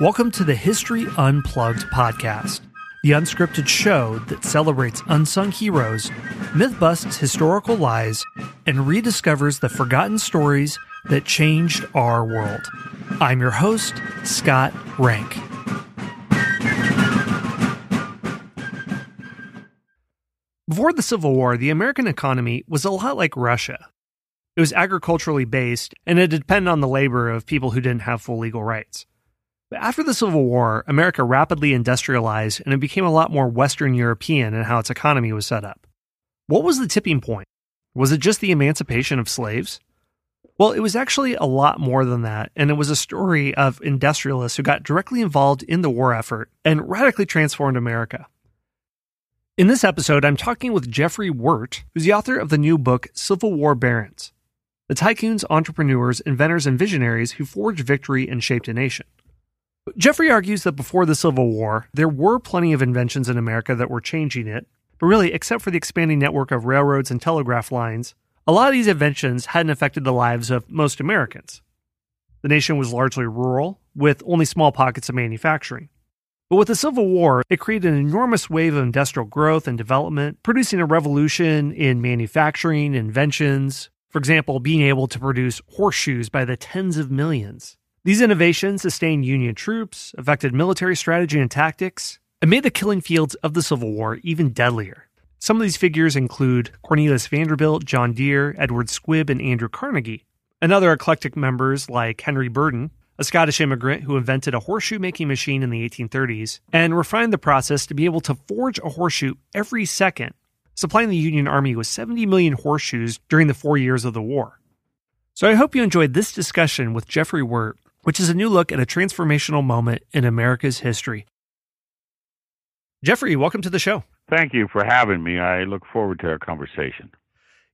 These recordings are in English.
Welcome to the History Unplugged podcast, the unscripted show that celebrates unsung heroes, myth busts historical lies, and rediscovers the forgotten stories that changed our world. I'm your host, Scott Rank. Before the Civil War, the American economy was a lot like Russia. It was agriculturally based, and it depended on the labor of people who didn't have full legal rights. But after the Civil War, America rapidly industrialized and it became a lot more Western European in how its economy was set up. What was the tipping point? Was it just the emancipation of slaves? Well, it was actually a lot more than that, and it was a story of industrialists who got directly involved in the war effort and radically transformed America. In this episode, I'm talking with Jeffry Wert, who's the author of the new book Civil War Barons The Tycoons, Entrepreneurs, Inventors, and Visionaries Who Forged Victory and Shaped a Nation. Jeffry argues that before the Civil War, there were plenty of inventions in America that were changing it, but really, except for the expanding network of railroads and telegraph lines, a lot of these inventions hadn't affected the lives of most Americans. The nation was largely rural, with only small pockets of manufacturing. But with the Civil War, it created an enormous wave of industrial growth and development, producing a revolution in manufacturing, inventions, for example, being able to produce horseshoes by the tens of millions. These innovations sustained Union troops, affected military strategy and tactics, and made the killing fields of the Civil War even deadlier. Some of these figures include Cornelius Vanderbilt, John Deere, Edward Squibb, and Andrew Carnegie, and other eclectic members like Henry Burden, a Scottish immigrant who invented a horseshoe making machine in the 1830s and refined the process to be able to forge a horseshoe every second, supplying the Union Army with 70 million horseshoes during the four years of the war. So I hope you enjoyed this discussion with Jeffry Wert which is a new look at a transformational moment in America's history. Jeffry, welcome to the show. Thank you for having me. I look forward to our conversation.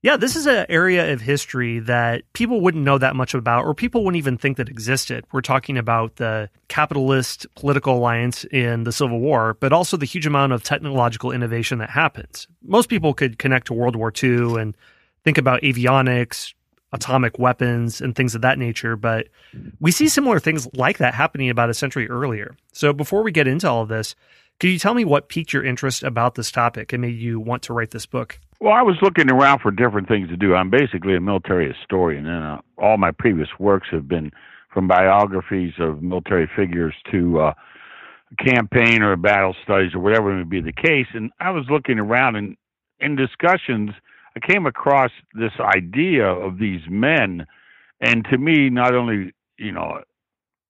Yeah, this is an area of history that people wouldn't know that much about, or people wouldn't even think that existed. We're talking about the capitalist political alliance in the Civil War, but also the huge amount of technological innovation that happens. Most people could connect to World War II and think about avionics, atomic weapons and things of that nature. But we see similar things like that happening about a century earlier. So before we get into all of this, could you tell me what piqued your interest about this topic and made you want to write this book? Well, I was looking around for different things to do. I'm basically a military historian, and uh, all my previous works have been from biographies of military figures to uh, campaign or battle studies or whatever may be the case. And I was looking around and in discussions – I came across this idea of these men, and to me, not only you know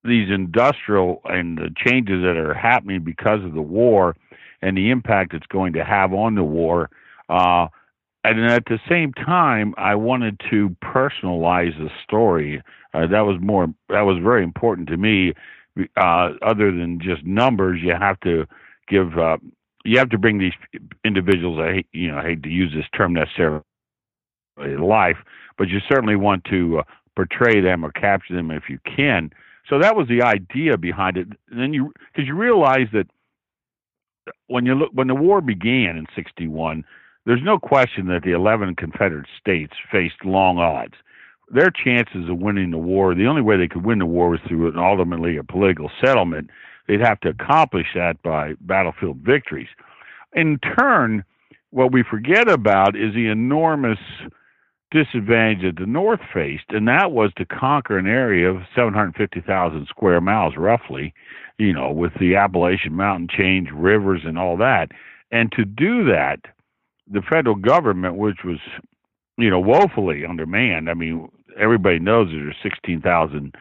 these industrial and the changes that are happening because of the war and the impact it's going to have on the war. Uh, and at the same time, I wanted to personalize the story. Uh, that was more. That was very important to me. Uh, other than just numbers, you have to give uh, you have to bring these individuals. I hate, you know, I hate to use this term necessarily, life, but you certainly want to uh, portray them or capture them if you can. So that was the idea behind it. And then you, because you realize that when you look when the war began in '61, there's no question that the 11 Confederate states faced long odds. Their chances of winning the war, the only way they could win the war was through an ultimately a political settlement They'd have to accomplish that by battlefield victories. In turn, what we forget about is the enormous disadvantage that the North faced, and that was to conquer an area of 750,000 square miles, roughly, you know, with the Appalachian Mountain chain, rivers, and all that. And to do that, the federal government, which was, you know, woefully undermanned, I mean, everybody knows there's 16,000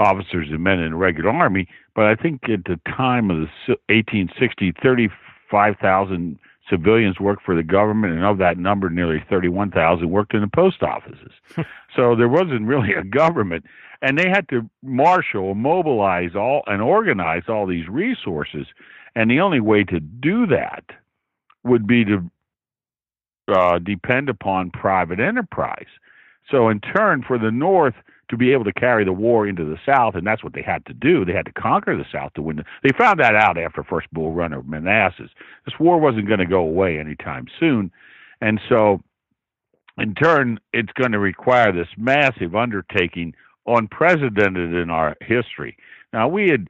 officers and men in the regular army, but I think at the time of the 1860, 35,000 civilians worked for the government, and of that number, nearly 31,000 worked in the post offices. so there wasn't really a government, and they had to marshal, mobilize all, and organize all these resources. And the only way to do that would be to uh, depend upon private enterprise. So, in turn, for the North, to be able to carry the war into the South, and that's what they had to do. They had to conquer the South to win. The, they found that out after first Bull Run of Manassas. This war wasn't going to go away anytime soon, and so in turn, it's going to require this massive undertaking, unprecedented in our history. Now we had,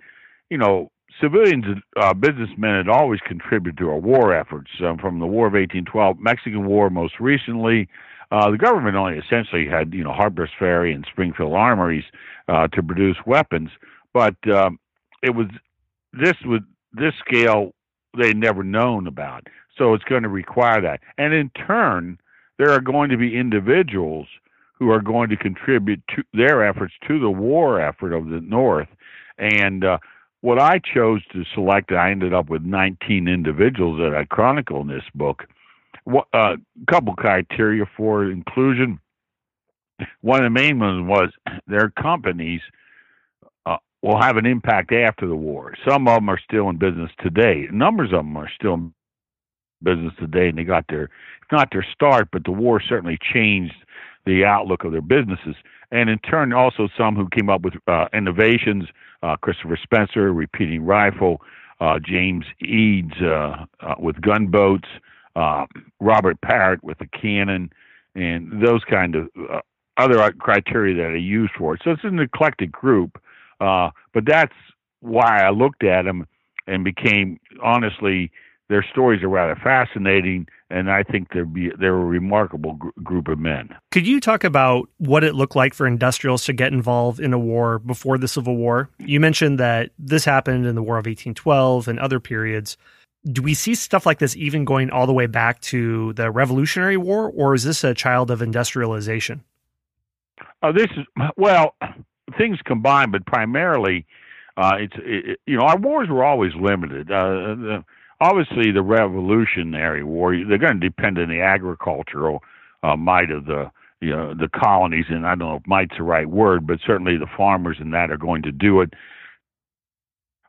you know, civilians, uh, businessmen had always contributed to our war efforts um, from the War of 1812, Mexican War most recently. Uh, the government only essentially had, you know, Harper's Ferry and Springfield armories uh, to produce weapons, but um, it was this was this scale they'd never known about. So it's going to require that, and in turn, there are going to be individuals who are going to contribute to their efforts to the war effort of the North, and uh, what I chose to select, I ended up with 19 individuals that I chronicle in this book. A uh, couple criteria for inclusion. One of the main ones was their companies uh, will have an impact after the war. Some of them are still in business today. Numbers of them are still in business today, and they got their not their start, but the war certainly changed the outlook of their businesses. And in turn, also some who came up with uh, innovations uh, Christopher Spencer, repeating rifle, uh, James Eads with gunboats, uh, Robert Parrott with the cannon, and those kind of uh, other criteria that I used for it. So it's an eclectic group, uh, but that's why I looked at them and became honestly their stories are rather fascinating, and I think they're be, they're a remarkable gr- group of men. Could you talk about what it looked like for industrials to get involved in a war before the Civil War? You mentioned that this happened in the War of 1812 and other periods. Do we see stuff like this even going all the way back to the Revolutionary War, or is this a child of industrialization? Uh, this is well, things combined, but primarily, uh, it's it, you know our wars were always limited. Uh, the, obviously the Revolutionary War, they're going to depend on the agricultural uh, might of the you know the colonies, and I don't know if might's the right word, but certainly the farmers and that are going to do it.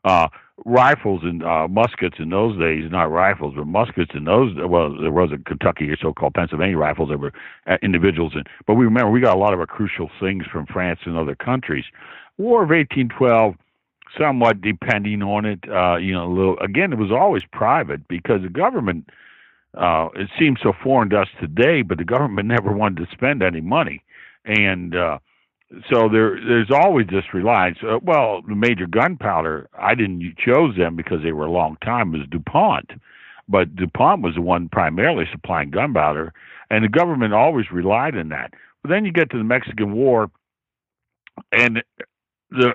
Uh, rifles and uh, muskets in those days, not rifles, but muskets in those. Well, there was a Kentucky or so-called Pennsylvania rifles that were uh, individuals, in, but we remember we got a lot of our crucial things from France and other countries. War of 1812 somewhat depending on it. Uh, you know, a little, again, it was always private because the government. Uh, it seems so foreign to us today, but the government never wanted to spend any money, and uh, so there there's always this reliance. Uh, well, the major gunpowder, I didn't chose them because they were a long time. Was Dupont, but Dupont was the one primarily supplying gunpowder, and the government always relied on that. But then you get to the Mexican War, and the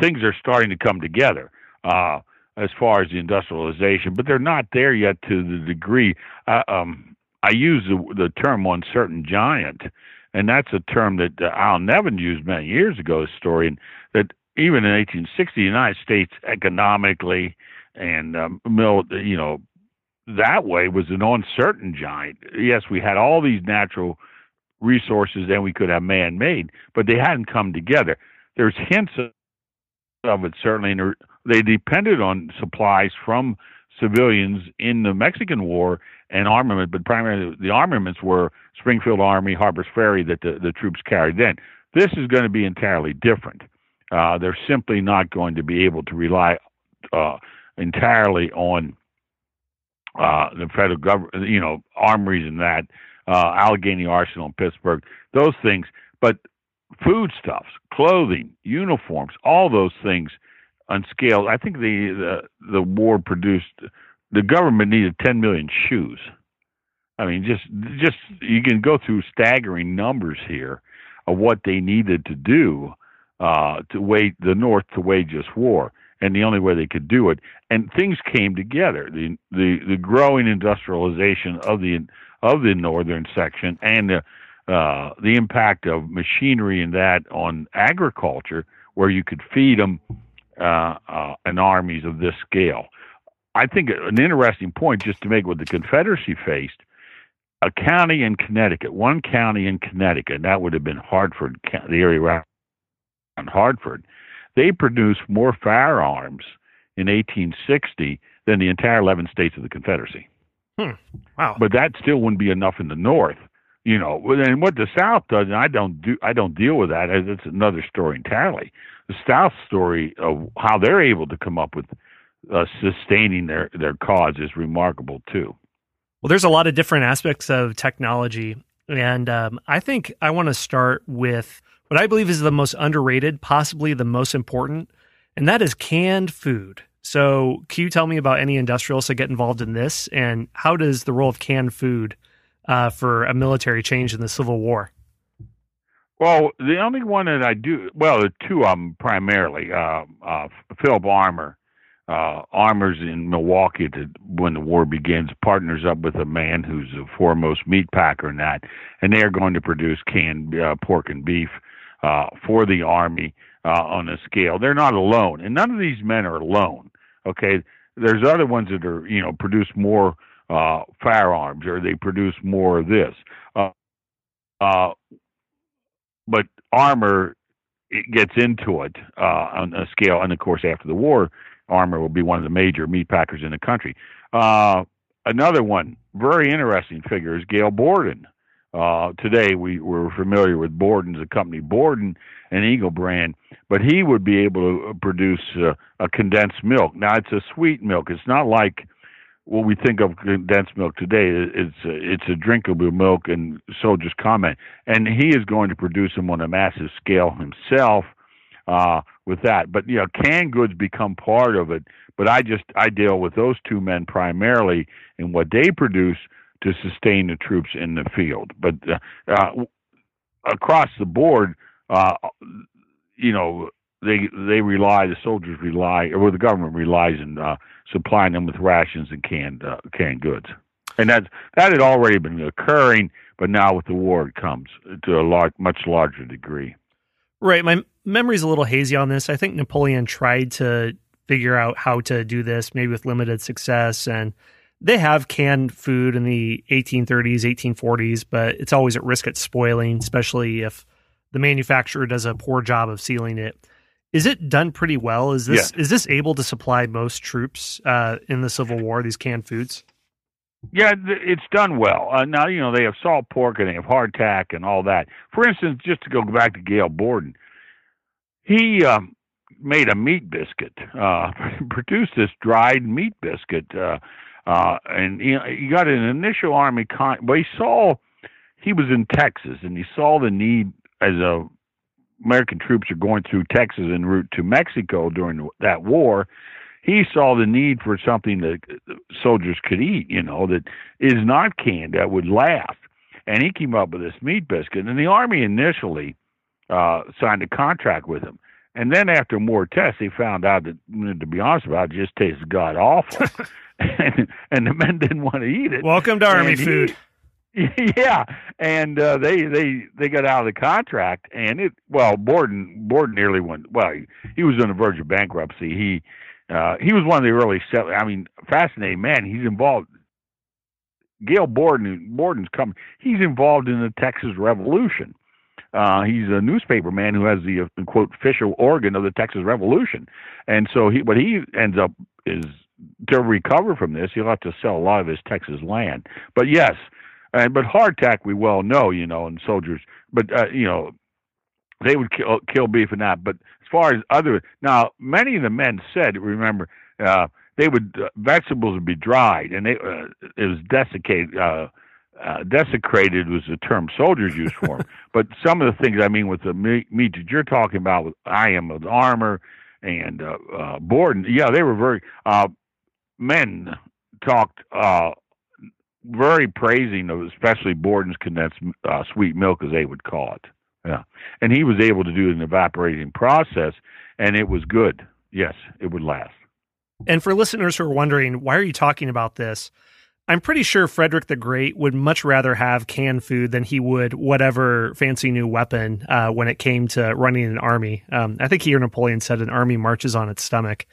things are starting to come together uh, as far as the industrialization, but they're not there yet to the degree. Uh, um, I use the, the term "one certain giant," and that's a term that uh, Al Nevin used many years ago, historian. That even in 1860, the United States economically and um, you know that way was an uncertain giant. Yes, we had all these natural resources and we could have man-made, but they hadn't come together. There's hints of it certainly, and they depended on supplies from civilians in the Mexican War and armament, but primarily the armaments were Springfield Army, Harper's Ferry that the, the troops carried then. This is going to be entirely different. Uh, they're simply not going to be able to rely uh, entirely on uh, the federal government, you know, armories and that, uh, Allegheny Arsenal in Pittsburgh, those things. But foodstuffs, clothing, uniforms, all those things on scale. I think the, the the war produced the government needed 10 million shoes. I mean, just just you can go through staggering numbers here of what they needed to do uh, to wage the North to wage this war, and the only way they could do it. And things came together. The the the growing industrialization of the of the northern section and the uh, the impact of machinery and that on agriculture, where you could feed them an armies of this scale. I think an interesting point, just to make what the Confederacy faced, a county in Connecticut, one county in Connecticut, and that would have been Hartford, the area around Hartford, they produced more firearms in 1860 than the entire 11 states of the Confederacy. Hmm. Wow. But that still wouldn't be enough in the North you know and what the south does and i don't do i don't deal with that it's another story entirely the south story of how they're able to come up with uh, sustaining their their cause is remarkable too well there's a lot of different aspects of technology and um, i think i want to start with what i believe is the most underrated possibly the most important and that is canned food. So, can you tell me about any industrialists that get involved in this, and how does the role of canned food uh, for a military change in the Civil War? Well, the only one that I do well, the two of them primarily. Uh, uh, Philip Armour, uh, Armour's in Milwaukee to, when the war begins, partners up with a man who's the foremost meat packer in that, and they are going to produce canned uh, pork and beef uh, for the army uh, on a scale. They're not alone, and none of these men are alone. Okay, there's other ones that are you know produce more uh, firearms or they produce more of this. Uh, uh, but Armour it gets into it uh, on a scale, and of course after the war, Armour will be one of the major meat packers in the country. Uh, another one, very interesting figure, is Gail Borden. Uh, today we were familiar with Borden's, the company Borden and Eagle brand, but he would be able to produce a condensed milk. Now it's a sweet milk. It's not like what we think of condensed milk today. It's a, it's a drinkable milk, and soldiers comment. And he is going to produce them on a massive scale himself uh, with that. But you know, canned goods become part of it. But I just I deal with those two men primarily in what they produce to sustain the troops in the field. But uh, uh, across the board, uh, you know, they they rely the soldiers rely or the government relies on uh, supplying them with rations and canned uh, canned goods, and that that had already been occurring, but now with the war it comes to a large, much larger degree. Right, my memory's a little hazy on this. I think Napoleon tried to figure out how to do this, maybe with limited success, and they have canned food in the 1830s, 1840s, but it's always at risk at spoiling, especially if the manufacturer does a poor job of sealing it. Is it done pretty well? Is this is this able to supply most troops uh, in the Civil War? These canned foods. Yeah, it's done well. Uh, now you know they have salt pork and they have hardtack and all that. For instance, just to go back to Gail Borden, he um, made a meat biscuit, uh, produced this dried meat biscuit, uh, uh, and you know, he got an initial army con. But he saw he was in Texas and he saw the need as a American troops are going through Texas en route to Mexico during that war, he saw the need for something that soldiers could eat, you know, that is not canned, that would last. And he came up with this meat biscuit. And the Army initially uh, signed a contract with him. And then after more tests, they found out that, to be honest about it, it just tastes god awful. and, and the men didn't want to eat it. Welcome to Army he, food. yeah, and uh, they they they got out of the contract, and it well Borden Borden nearly went. Well, he, he was on the verge of bankruptcy. He uh, he was one of the early settlers. I mean, fascinating man. He's involved. Gail Borden Borden's coming. He's involved in the Texas Revolution. Uh, he's a newspaper man who has the uh, quote official organ of the Texas Revolution, and so he what he ends up is to recover from this, he'll have to sell a lot of his Texas land. But yes, and but hardtack we well know, you know, and soldiers, but uh, you know, they would kill kill beef and that. But as far as other now, many of the men said, remember, uh, they would uh, vegetables would be dried and they uh, it was desiccated. Uh, uh, desecrated was the term soldiers used for them. but some of the things, I mean, with the meat, meat that you're talking about, with I am with Armour and uh, uh, Borden, yeah, they were very uh, men talked uh, very praising of especially Borden's condensed uh, sweet milk, as they would call it. Yeah, and he was able to do an evaporating process, and it was good. Yes, it would last. And for listeners who are wondering, why are you talking about this? I'm pretty sure Frederick the Great would much rather have canned food than he would whatever fancy new weapon uh, when it came to running an army. Um, I think he or Napoleon said an army marches on its stomach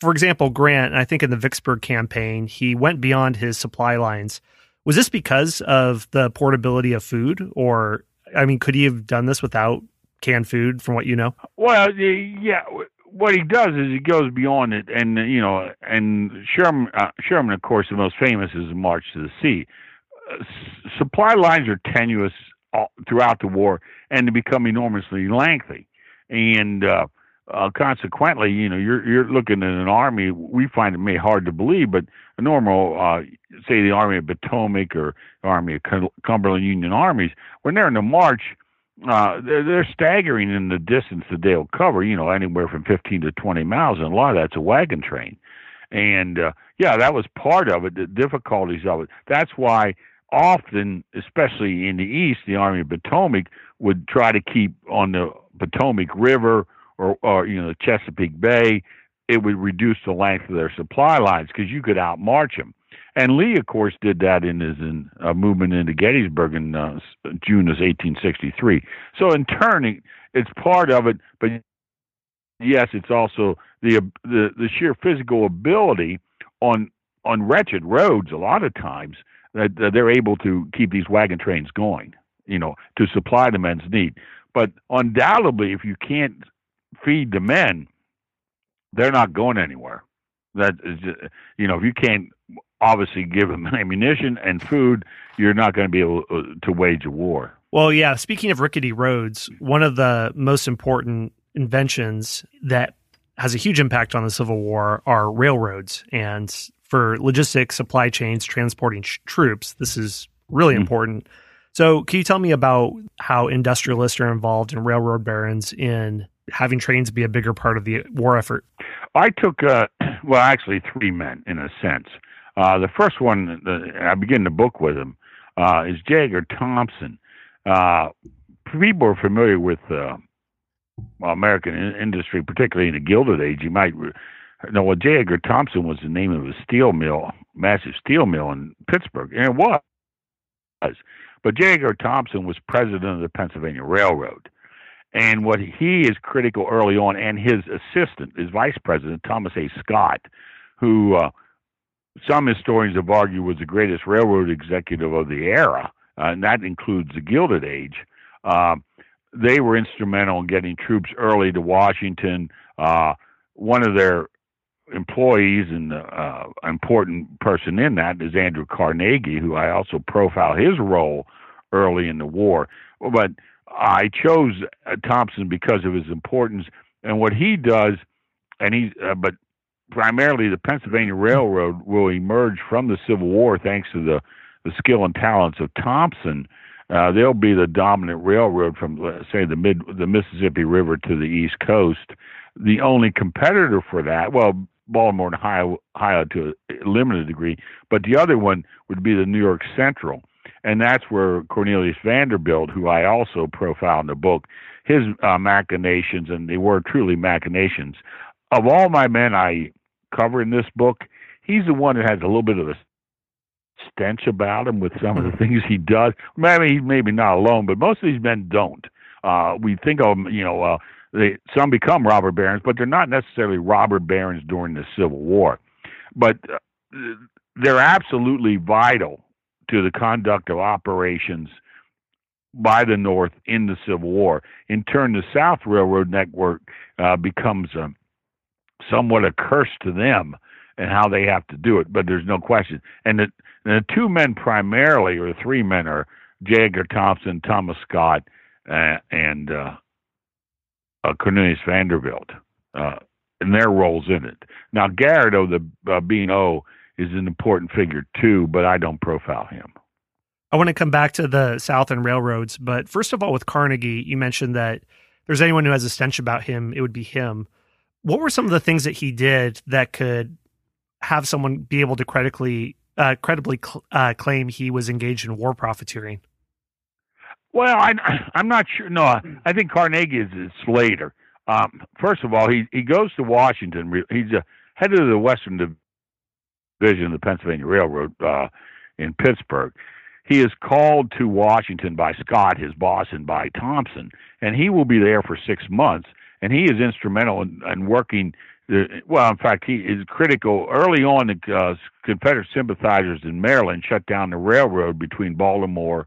for example, Grant, I think in the Vicksburg campaign, he went beyond his supply lines. Was this because of the portability of food, or I mean, could he have done this without canned food, from what you know? Well, yeah. What he does is he goes beyond it, and you know, and Sherman, uh, Sherman, of course, the most famous is the March to the Sea. Uh, supply lines are tenuous all, throughout the war, and they become enormously lengthy, and uh, uh, consequently, you know, you're you're looking at an army. We find it may hard to believe, but a normal, uh, say, the Army of Potomac or Army of Cumberland Union armies, when they're in the march, uh, they're, they're staggering in the distance that they'll cover. You know, anywhere from 15 to 20 miles, and a lot of that's a wagon train. And uh, yeah, that was part of it. The difficulties of it. That's why often, especially in the east, the Army of Potomac would try to keep on the Potomac River or, or you know, Chesapeake Bay. It would reduce the length of their supply lines because you could outmarch them. And Lee, of course, did that in his in, uh, movement into Gettysburg in uh, June of 1863. So in turn, it's part of it, but yes, it's also the the, the sheer physical ability on on wretched roads. A lot of times that, that they're able to keep these wagon trains going, you know, to supply the men's need. But undoubtedly, if you can't feed the men, they're not going anywhere. That is, just, you know, if you can't obviously give them ammunition and food, you're not going to be able uh, to wage a war. Well, yeah. Speaking of rickety roads, one of the most important inventions that has a huge impact on the Civil War are railroads. And for logistics, supply chains, transporting sh- troops, this is really mm-hmm. important. So, can you tell me about how industrialists are involved and railroad barons in having trains be a bigger part of the war effort? I took, uh, well, actually, three men in a sense. Uh, the first one, the, I begin the book with him, uh, is J. Edgar Thomson. Uh, people are familiar with uh, American industry, particularly in the Gilded Age. You might know well, J. Edgar Thomson was the name of a steel mill, massive steel mill in Pittsburgh, and it was. But J. Edgar Thomson was president of the Pennsylvania Railroad. And what he is critical early on, and his assistant, his vice president, Thomas A. Scott, who uh, some historians have argued was the greatest railroad executive of the era, uh, and that includes the Gilded Age. Uh, they were instrumental in getting troops early to Washington. Uh, one of their employees and uh, important person in that is Andrew Carnegie, who I also profile his role early in the war. But I chose uh, Thomson because of his importance and what he does, and he. Uh, but primarily, the Pennsylvania Railroad will emerge from the Civil War thanks to the the skill and talents of Thomson uh, they'll be the dominant railroad from, say, the mid the Mississippi River to the East Coast. The only competitor for that, well, Baltimore and Ohio, Ohio to a limited degree, but the other one would be the New York Central, and that's where Cornelius Vanderbilt, who I also profile in the book, his uh, machinations, and they were truly machinations. Of all my men I cover in this book, he's the one that has a little bit of a stench about him with some of the things he does. Maybe he's maybe not alone, but most of these men don't. Uh, we think of them, you know, uh, they, some become robber barons, but they're not necessarily robber barons during the Civil War. But uh, they're absolutely vital to the conduct of operations by the North in the Civil War. In turn, the South Railroad network uh, becomes a, somewhat a curse to them and how they have to do it. But there's no question. And the, and the two men primarily, or three men, are J. Edgar Thomson, Thomas Scott, uh, and uh, uh, Cornelius Vanderbilt, uh, and their roles in it. Now, Garrett, the uh, O, is an important figure too, but I don't profile him. I want to come back to the Southern railroads, but first of all, with Carnegie, you mentioned that there's anyone who has a stench about him, it would be him. What were some of the things that he did that could have someone be able to credibly uh, credibly cl- uh, claim he was engaged in war profiteering? Well, I, I'm not sure. No, I think Carnegie is, is Slater. Um, first of all, he he goes to Washington. He's a head of the Western Division of the Pennsylvania Railroad uh, in Pittsburgh. He is called to Washington by Scott, his boss, and by Thomson, and he will be there for six months. And he is instrumental in, in working well, in fact, he is critical. Early on, the uh, Confederate sympathizers in Maryland shut down the railroad between Baltimore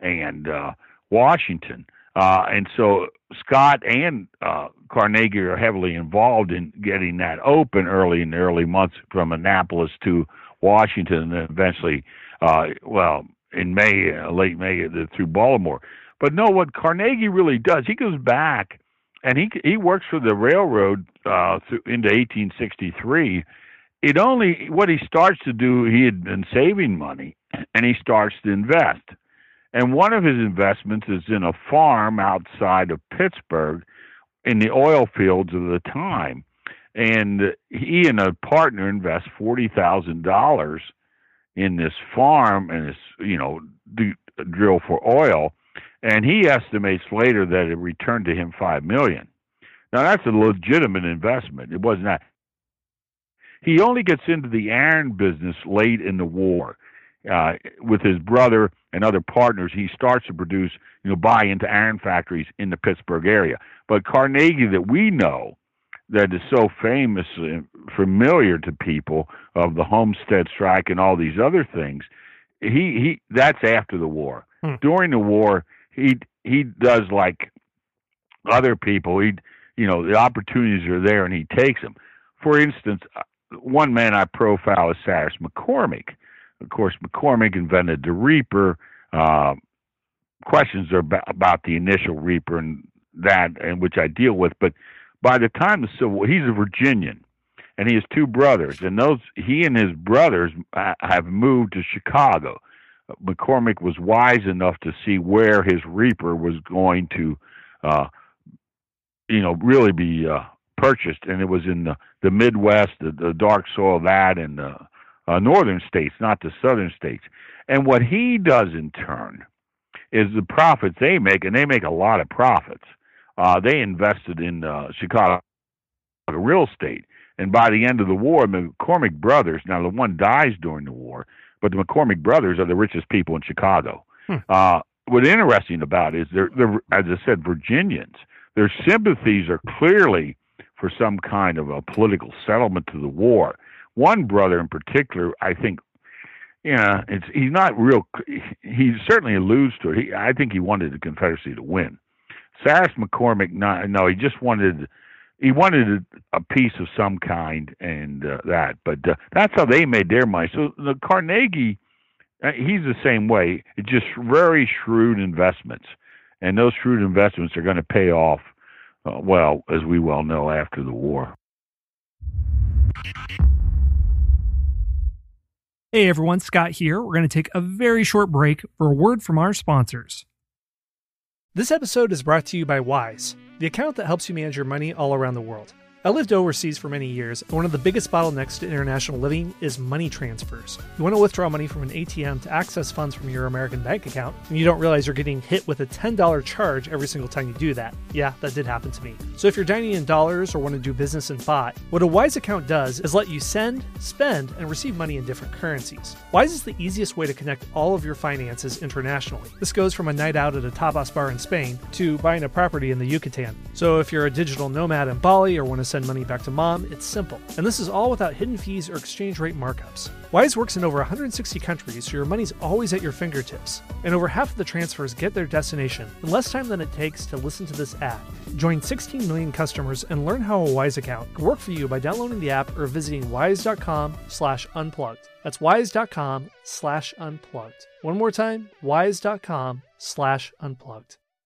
and uh, Washington. Uh, and so Scott and uh, Carnegie are heavily involved in getting that open early in the early months from Annapolis to Washington, and eventually, uh, well, in May, uh, late May, uh, through Baltimore. But no, what Carnegie really does, he goes back and he he works for the railroad uh, through, into 1863. It only what he starts to do. He had been saving money, and he starts to invest. And one of his investments is in a farm outside of Pittsburgh in the oil fields of the time. And he and a partner invest $40,000 in this farm and this, you know, drill for oil. And he estimates later that it returned to him 5 million. Now that's a legitimate investment. It was not. that. He only gets into the iron business late in the war. Uh, with his brother and other partners, he starts to produce, you know, buy into iron factories in the Pittsburgh area. But Carnegie, that we know, that is so famous, and familiar to people of the Homestead Strike and all these other things, he he that's after the war. Hmm. During the war, he he does like other people. He you know the opportunities are there and he takes them. For instance, uh, one man I profile is Cyrus McCormick of course, McCormick invented the Reaper. Uh, questions are about, the initial Reaper and that, and which I deal with. But by the time the Civil War, he's a Virginian, and he has two brothers, and those he and his brothers have moved to Chicago. McCormick was wise enough to see where his Reaper was going to, uh, you know, really be uh, purchased, and it was in the the Midwest, the, the dark soil that, and the uh, northern states, not the southern states. And what he does in turn is the profits they make, and they make a lot of profits. Uh, they invested in uh, Chicago real estate. And by the end of the war, the McCormick brothers, now the one dies during the war, but the McCormick brothers are the richest people in Chicago. Hmm. Uh, what's interesting about it is they're, they're, as I said, Virginians. Their sympathies are clearly for some kind of a political settlement to the war one brother in particular, I think, you know, it's he's not real. He certainly alludes to it. He, I think he wanted the Confederacy to win. Cyrus McCormick, not, no, he just wanted he wanted a, a piece of some kind and uh, that. But uh, that's how they made their money. So the Carnegie, uh, he's the same way. It's just very shrewd investments, and those shrewd investments are going to pay off. Uh, well, as we well know, after the war. Hey everyone, Scott here. We're going to take a very short break for a word from our sponsors. This episode is brought to you by Wise, the account that helps you manage your money all around the world. I lived overseas for many years, and one of the biggest bottlenecks to international living is money transfers. You want to withdraw money from an ATM to access funds from your American bank account, and you don't realize you're getting hit with a $10 charge every single time you do that. Yeah, that did happen to me. So if you're dining in dollars or want to do business in baht, what a Wise account does is let you send, spend, and receive money in different currencies. Wise is the easiest way to connect all of your finances internationally. This goes from a night out at a tapas bar in Spain to buying a property in the Yucatan. So if you're a digital nomad in Bali or want to send money back to mom, it's simple. And this is all without hidden fees or exchange rate markups. Wise works in over 160 countries, so your money's always at your fingertips. And over half of the transfers get their destination in less time than it takes to listen to this ad. Join 16 million customers and learn how a Wise account can work for you by downloading the app or visiting wise.com slash unplugged. That's wise.com slash unplugged. One more time, wise.com slash unplugged.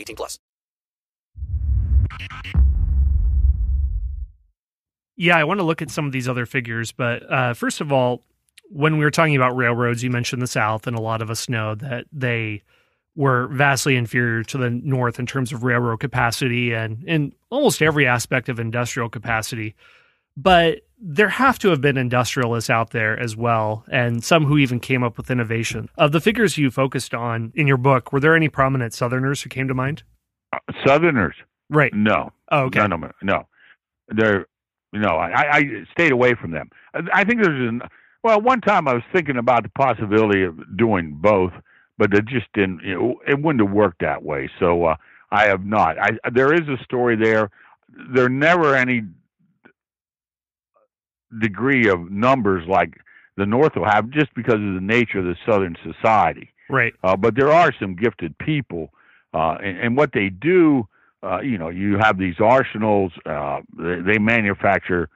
18 plus. Yeah, I want to look at some of these other figures, but uh, first of all, when we were talking about railroads, you mentioned the South, and a lot of us know that they were vastly inferior to the North in terms of railroad capacity and in almost every aspect of industrial capacity. But there have to have been industrialists out there as well, and some who even came up with innovation. Of the figures you focused on in your book, were there any prominent Southerners who came to mind? Uh, Southerners, right? No. Oh, okay. Of them. No, they're no. I, I stayed away from them. I think there's an well. One time I was thinking about the possibility of doing both, but it just didn't. You know, it wouldn't have worked that way. So uh, I have not. I there is a story there. There never any degree of numbers like the North will have, just because of the nature of the Southern society. Right. Uh, but there are some gifted people, uh, and, and what they do, uh, you know, you have these arsenals. Uh, they, they manufacture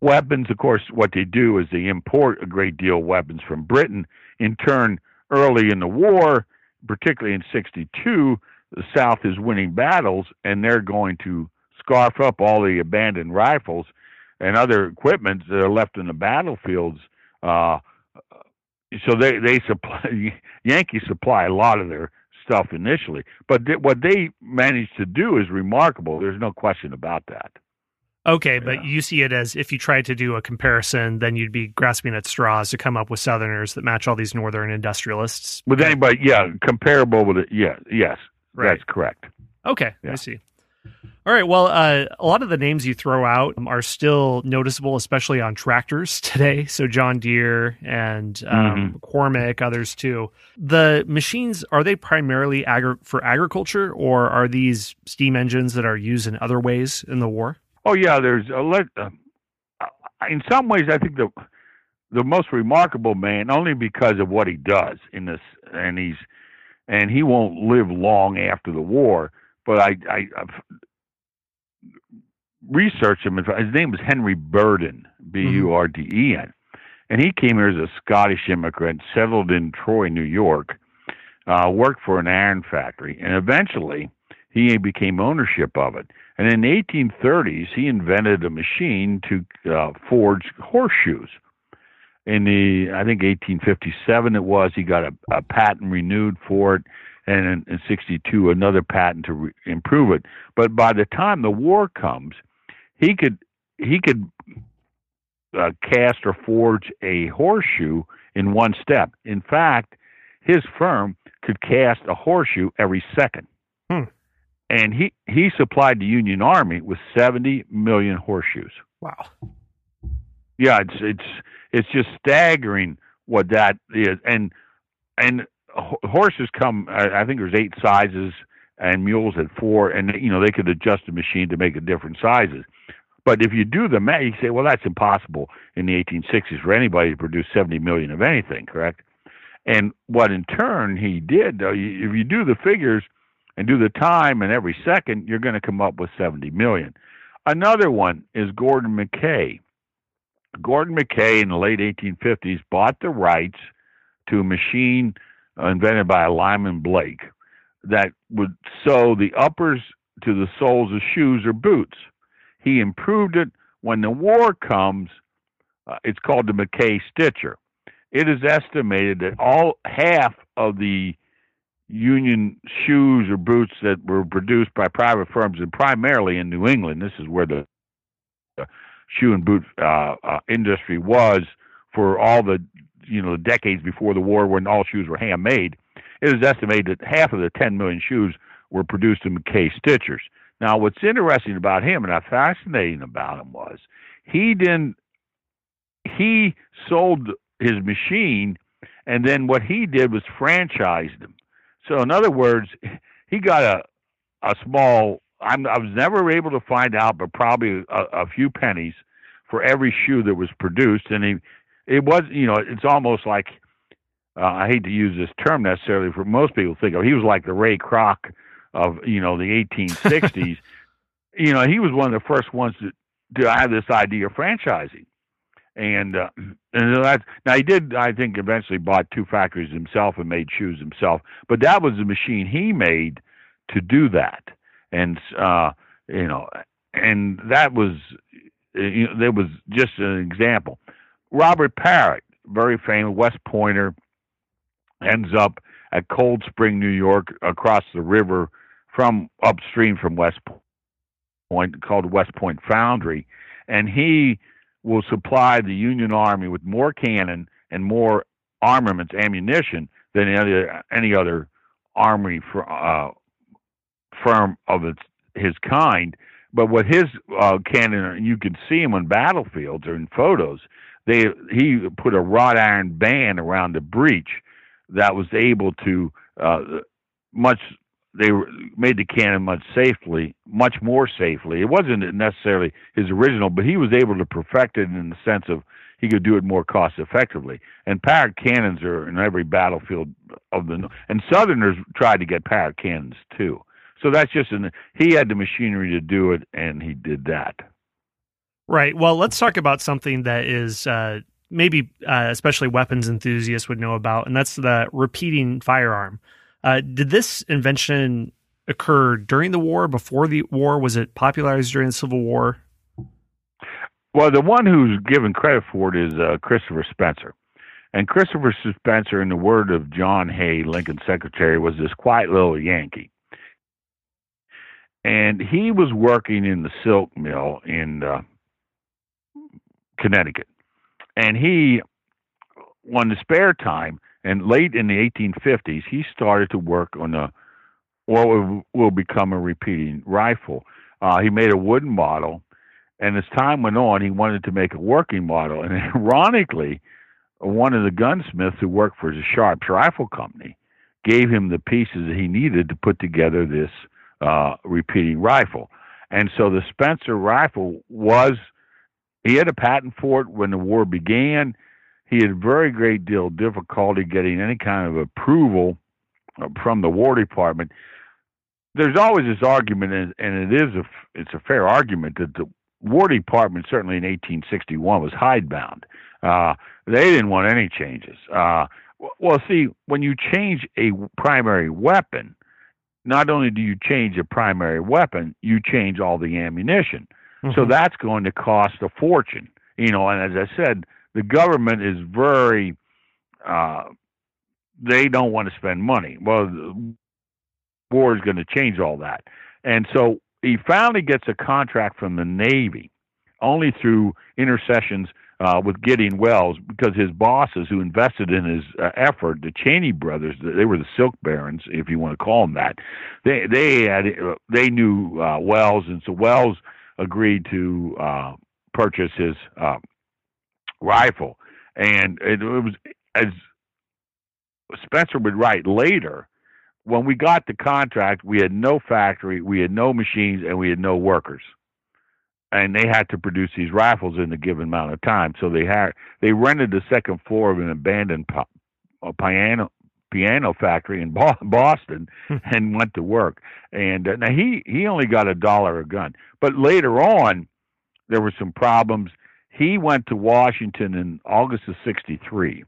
weapons. Of course, what they do is they import a great deal of weapons from Britain. In turn, early in the war, particularly in '62, the South is winning battles, and they're going to scarf up all the abandoned rifles and other equipment that are left in the battlefields. Uh, so they they supply Yankees supply a lot of their stuff initially, but th- what they managed to do is remarkable. There's no question about that. Okay, but you see it as if you tried to do a comparison, then you'd be grasping at straws to come up with Southerners that match all these Northern industrialists. With anybody, yeah, comparable with it. Yeah, yes, Right. that's correct. Okay, I see. All right. Well, uh, a lot of the names you throw out are still noticeable, especially on tractors today. So John Deere and um, Cormac, others too. The machines are they primarily agri- for agriculture, or are these steam engines that are used in other ways in the war? Oh yeah, there's a let. Uh, in some ways, I think the the most remarkable man, only because of what he does in this, and he's and he won't live long after the war. But I, I I've researched him. His name was Henry Burden, B U R D E N, and he came here as a Scottish immigrant, settled in Troy, New York, uh, worked for an iron factory, and eventually he became ownership of it. And in the 1830s, he invented a machine to uh, forge horseshoes. In the, I think 1857 it was, he got a, a patent renewed for it, and in, in 62 another patent to re- improve it. But by the time the war comes, he could he could uh, cast or forge a horseshoe in one step. In fact, his firm could cast a horseshoe every second and he he supplied the Union Army with 70 million horseshoes. Wow. Yeah, it's it's it's just staggering what that is, and and horses come. I think there's eight sizes, and mules at four, and you know they could adjust the machine to make it different sizes. But if you do the math, you say, well, that's impossible in the 1860s for anybody to produce 70 million of anything, correct? And what in turn he did, though, if you do the figures and do the time and every second, you're going to come up with 70 million. Another one is Gordon McKay. Gordon McKay in the late 1850s bought the rights to a machine invented by Lyman Blake that would sew the uppers to the soles of shoes or boots. He improved it. When the war comes, uh, it's called the McKay Stitcher. It is estimated that all half of the union shoes or boots that were produced by private firms and primarily in New England. This is where the uh, shoe and boot uh, uh, industry was for all the you know the decades before the war when all shoes were handmade. It is estimated that half of the 10 million shoes were produced in McKay Stitchers. Now, what's interesting about him and fascinating about him was he didn't he sold his machine, and then what he did was franchised them. So, in other words, he got a a small. I'm, I was never able to find out, but probably a, a few pennies for every shoe that was produced, and he it was you know it's almost like uh, I hate to use this term necessarily for most people think of. He was like the Ray Kroc of you know the 1860s. you know, he was one of the first ones to to have this idea of franchising, and uh, and that's now he did I think eventually bought two factories himself and made shoes himself, but that was the machine he made to do that, and uh, you know, and that was you know, there was just an example. Robert Parrott, very famous West Pointer, ends up at Cold Spring, New York, across the river from upstream from West Point, called West Point Foundry, and he will supply the Union Army with more cannon and more armaments, ammunition than any other, any other army for, uh, firm of its his kind. But with his uh, cannon, you can see him on battlefields or in photos. They he put a wrought iron band around the breech that was able to uh, much they made the cannon much safely, much more safely. It wasn't necessarily his original, but he was able to perfect it in the sense of he could do it more cost effectively. And Parrott cannons are in every battlefield of the and Southerners tried to get Parrott cannons too. So that's just an he had the machinery to do it, and he did that. Right. Well, let's talk about something that is uh, maybe uh, especially weapons enthusiasts would know about, and that's the repeating firearm. Uh, did this invention occur during the war, before the war? Was it popularized during the Civil War? Well, the one who's given credit for it is uh, Christopher Spencer. And Christopher Spencer, in the word of John Hay, Lincoln's secretary, was this quiet little Yankee. And he was working in the silk mill in uh, Connecticut. And he, on the spare time, and late in the 1850s, he started to work on a what will become a repeating rifle. Uh, he made a wooden model, and as time went on, he wanted to make a working model. And ironically, one of the gunsmiths who worked for the Sharps Rifle Company gave him the pieces that he needed to put together this uh, repeating rifle. And so the Spencer rifle was, he had a patent for it when the war began he had a very great deal of difficulty getting any kind of approval uh, from the War Department. There's always this argument, and, and it is a it's a fair argument that the War Department certainly in 1861 was hidebound. Uh, they didn't want any changes. Uh, well, see, when you change a primary weapon, not only do you change a primary weapon, you change all the ammunition. Mm-hmm. So that's going to cost a fortune. You know, and as I said, the government is very uh, they don't want to spend money. Well, the war is going to change all that, and so he finally gets a contract from the Navy, only through intercessions uh, with Gideon Welles, because his bosses who invested in his uh, effort, the Cheney brothers, they were the Silk Barons, if you want to call them that. They they had uh, they knew uh, Welles, and so Welles agreed to uh, purchase his uh, rifle, and it, it was as Spencer would write later. When we got the contract, we had no factory, we had no machines, and we had no workers and they had to produce these rifles in a given amount of time. So they had they rented the second floor of an abandoned piano piano factory in Boston hmm. and went to work. And uh, now he he only got a dollar a gun, but later on there were some problems. He went to Washington in August of 63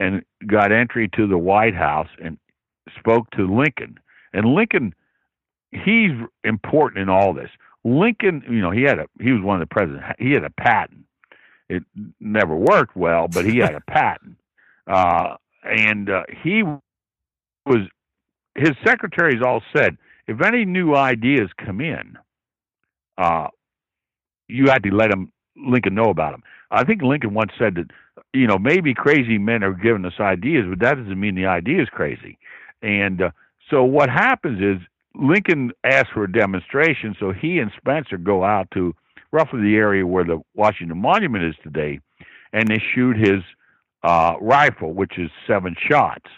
and got entry to the White House and spoke to Lincoln. And Lincoln, he's important in all this. Lincoln, you know, he had a he was one of the presidents. He had a patent. It never worked well, but he had a patent, uh, and uh, he was his secretaries all said if any new ideas come in, uh, you had to let him Lincoln know about them. I think Lincoln once said that, you know, maybe crazy men are giving us ideas, but that doesn't mean the idea is crazy. And uh, so what happens is Lincoln asked for a demonstration, so he and Spencer go out to roughly the area where the Washington Monument is today, and they shoot his uh, rifle, which is seven shots.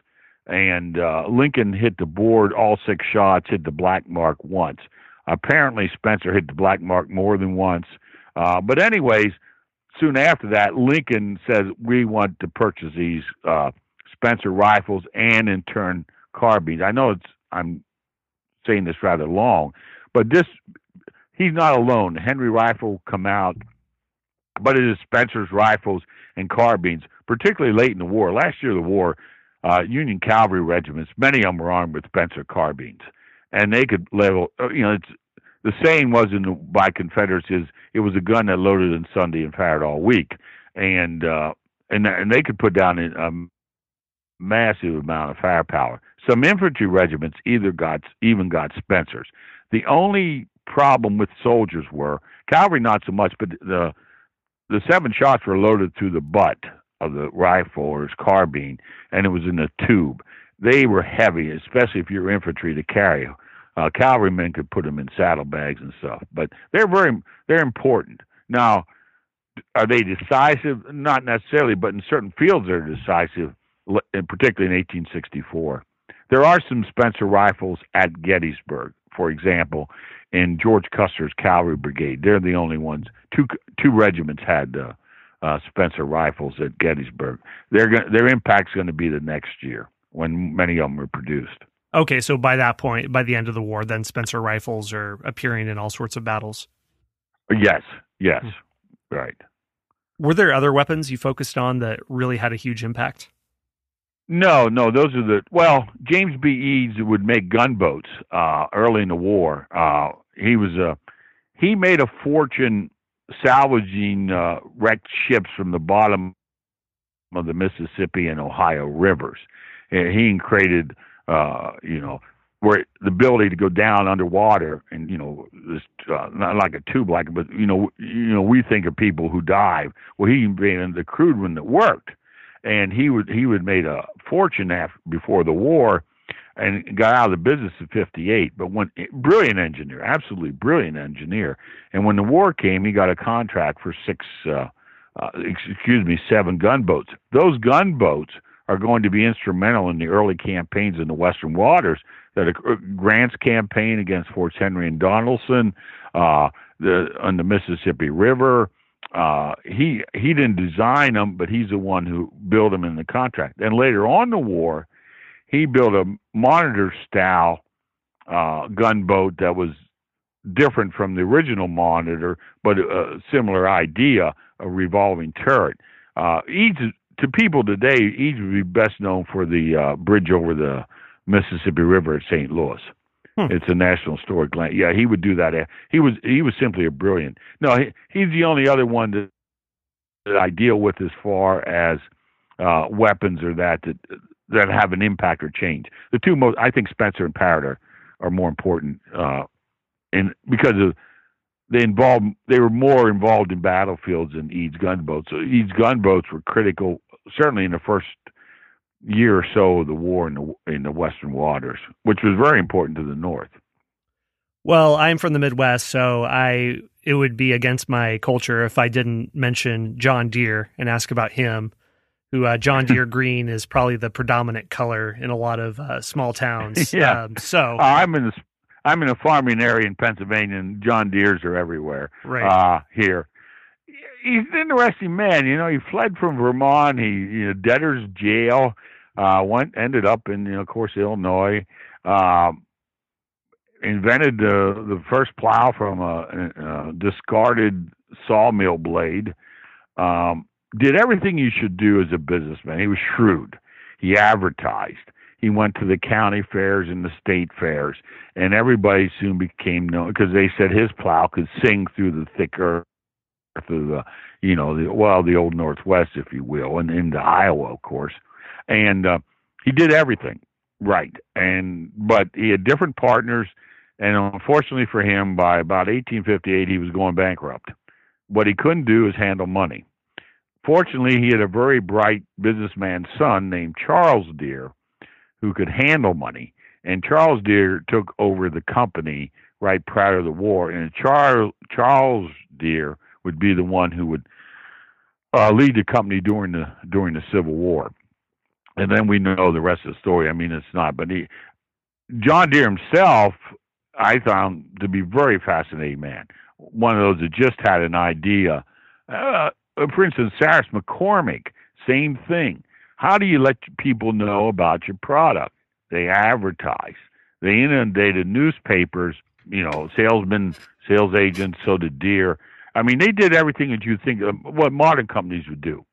And uh, Lincoln hit the board all six shots, hit the black mark once. Apparently, Spencer hit the black mark more than once. Uh, but anyways, soon after that, Lincoln says we want to purchase these uh, Spencer rifles and in turn carbines. I know it's I'm saying this rather long, but this he's not alone. The Henry rifle come out, but it is Spencer's rifles and carbines, particularly late in the war. Last year, of the war, uh, Union cavalry regiments, many of them were armed with Spencer carbines, and they could level. Uh, you know, it's the saying was in the, by Confederates is it was a gun that loaded on Sunday and fired all week, and uh, and and they could put down a massive amount of firepower. Some infantry regiments either got even got Spencers. The only problem with soldiers were cavalry not so much, but the the seven shots were loaded through the butt of the rifle or his carbine, and it was in a tube. They were heavy, especially if you're infantry to carry. Uh, cavalrymen could put them in saddlebags and stuff, but they're very they're important. Now, are they decisive? Not necessarily, but in certain fields they're decisive, and particularly in 1864. There are some Spencer rifles at Gettysburg, for example, in George Custer's Cavalry Brigade. They're the only ones. Two two regiments had uh, uh, Spencer rifles at Gettysburg. Their their impact's going to be the next year when many of them are produced. Okay, so by that point, by the end of the war, then Spencer rifles are appearing in all sorts of battles. Yes, yes, hmm. right. Were there other weapons you focused on that really had a huge impact? No, no, those are the well. James B. Eads would make gunboats uh, early in the war. Uh, he was a he made a fortune salvaging uh, wrecked ships from the bottom of the Mississippi and Ohio rivers. And he created, uh, you know, where the ability to go down underwater and you know this uh, not like a tube like but you know you know we think of people who dive well he made the crude one that worked and he would he would made a fortune after before the war and got out of the business in 58 but when brilliant engineer absolutely brilliant engineer. And when the war came he got a contract for six uh, uh excuse me seven gunboats. Those gunboats are going to be instrumental in the early campaigns in the western waters that uh, grant's campaign against forts henry and donelson uh the on the mississippi river uh, he he didn't design them, but he's the one who built them in the contract. And later on the war, he built a monitor style uh, gunboat that was different from the original monitor, but a similar idea, a revolving turret. Uh, Eads, to people today, Eads would be best known for the uh, bridge over the Mississippi River at St. Louis. Hmm. It's a national land. Yeah, he would do that. He was he was simply a brilliant. No, he, he's the only other one that, that I deal with as far as uh, weapons or that that that have an impact or change. The two most, I think, Spencer and Parrott are, are more important, uh, in because of they involved they were more involved in battlefields than Eads gunboats. So Eads gunboats were critical, certainly in the first year or so of the war in the in the Western waters, which was very important to the North. Well, I'm from the Midwest, so I it would be against my culture if I didn't mention John Deere and ask about him. Who uh, John Deere green is probably the predominant color in a lot of uh, small towns. yeah. Um, so uh, I'm in the I'm in a farming area in Pennsylvania, and John Deere's are everywhere. Right uh, here, he's an interesting man. You know, he fled from Vermont. He, you know, debtor's jail uh, went ended up in, you know, of course, Illinois. Uh, invented uh, the first plow from a, a discarded sawmill blade. Um, did everything you should do as a businessman. He was shrewd. He advertised. He went to the county fairs and the state fairs, and everybody soon became known because they said his plow could sing through the thick earth of the, you know, the well, the old Northwest, if you will, and into Iowa, of course and uh, he did everything right. And but he had different partners, and unfortunately for him, by about 1858, he was going bankrupt. What he couldn't do is handle money. Fortunately, he had a very bright businessman son named Charles Deere, who could handle money. And Charles Deere took over the company right prior to the war. And Charles Charles Deere would be the one who would uh, lead the company during the during the Civil War and then we know the rest of the story. I mean, it's not, but he, John Deere himself, I found to be very fascinating man. One of those that just had an idea. Uh, for instance, Cyrus McCormick, same thing. How do you let people know about your product? They advertise. They inundated newspapers. You know, salesmen, sales agents. So did Deere. I mean, they did everything that you think what modern companies would do.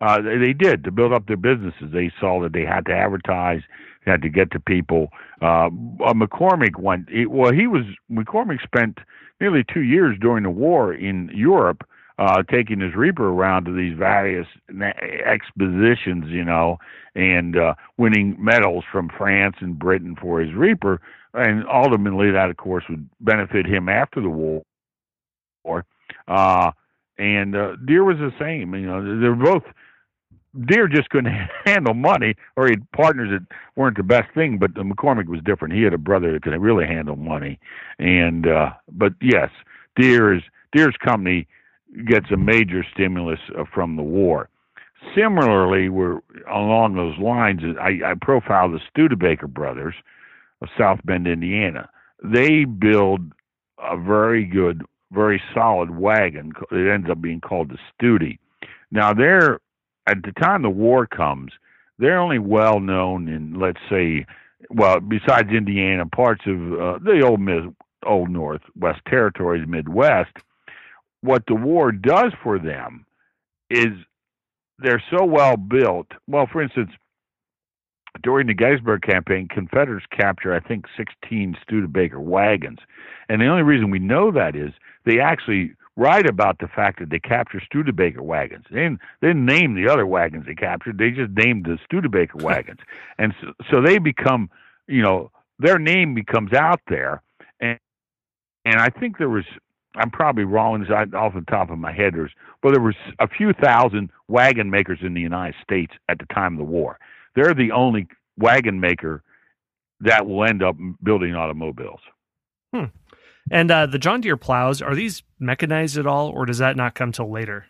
Uh, they, they did to build up their businesses. They saw that they had to advertise, they had to get to people. Uh, uh, McCormick went. He, well, he was McCormick spent nearly two years during the war in Europe, uh, taking his Reaper around to these various expositions, you know, and uh, winning medals from France and Britain for his Reaper. And ultimately, that of course would benefit him after the war. Uh, and uh, Deere was the same. You know, they're both Deere just couldn't handle money, or he had partners that weren't the best thing. But McCormick was different. He had a brother that could really handle money, and uh, but yes, Deere's is Deere's company gets a major stimulus uh, from the war. similarly, we're along those lines. I, I profile the Studebaker brothers of South Bend, Indiana. They build a very good, very solid wagon. It ends up being called the Studi. Now, they're at the time the war comes, they're only well known in, let's say, well, besides Indiana, parts of uh, the old Mid, old Northwest Territories, Midwest. What the war does for them is they're so well built. Well, for instance, during the Gettysburg campaign, Confederates capture, I think, 16 Studebaker wagons. And the only reason we know that is they actually write about the fact that they captured Studebaker wagons. They didn't, they didn't name the other wagons they captured. They just named the Studebaker wagons. And so, so they become, you know, their name becomes out there. And, and I think there was I'm probably wrong off the top of my head. There's well, there was a few thousand wagon makers in the United States at the time of the war. They're the only wagon maker that will end up building automobiles. Hmm. And uh, the John Deere plows are these mechanized at all, or does that not come till later?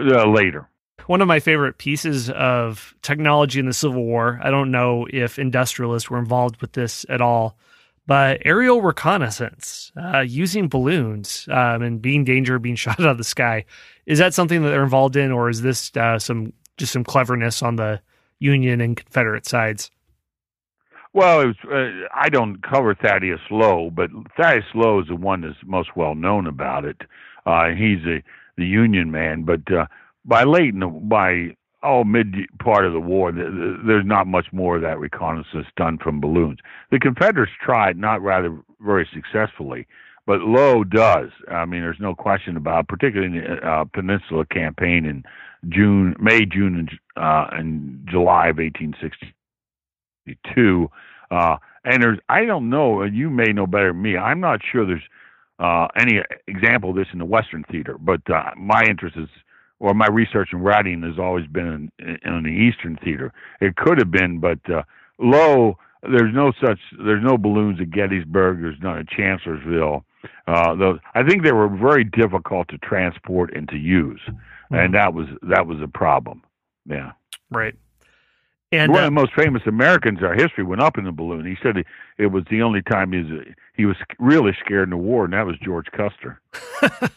Uh, later. One of my favorite pieces of technology in the Civil War. I don't know if industrialists were involved with this at all but aerial reconnaissance uh, using balloons um, and being danger being shot out of the sky is that something that they're involved in or is this uh, some just some cleverness on the union and confederate sides well was, uh, i don't cover thaddeus lowe but thaddeus lowe is the one that's most well known about it uh, he's a the union man but uh, by late in the, by oh, mid part of the war, there's not much more of that reconnaissance done from balloons. The Confederates tried, not rather very successfully, but Lowe does. I mean, there's no question about, it, particularly in the uh, Peninsula campaign in June, May, June, and, uh, and July of 1862. Uh, and there's, I don't know, you may know better than me. I'm not sure there's uh, any example of this in the Western theater, but uh, my interest is or my research and writing has always been in, in in the Eastern Theater. It could have been, but uh, Lowe, there's no such, there's no balloons at Gettysburg. There's none at Chancellorsville. Uh, those, I think they were very difficult to transport and to use, mm-hmm. and that was that was a problem. Yeah, right. And one uh, of the most famous Americans in our history went up in the balloon. He said it, was the only time he was he was really scared in the war, and that was George Custer.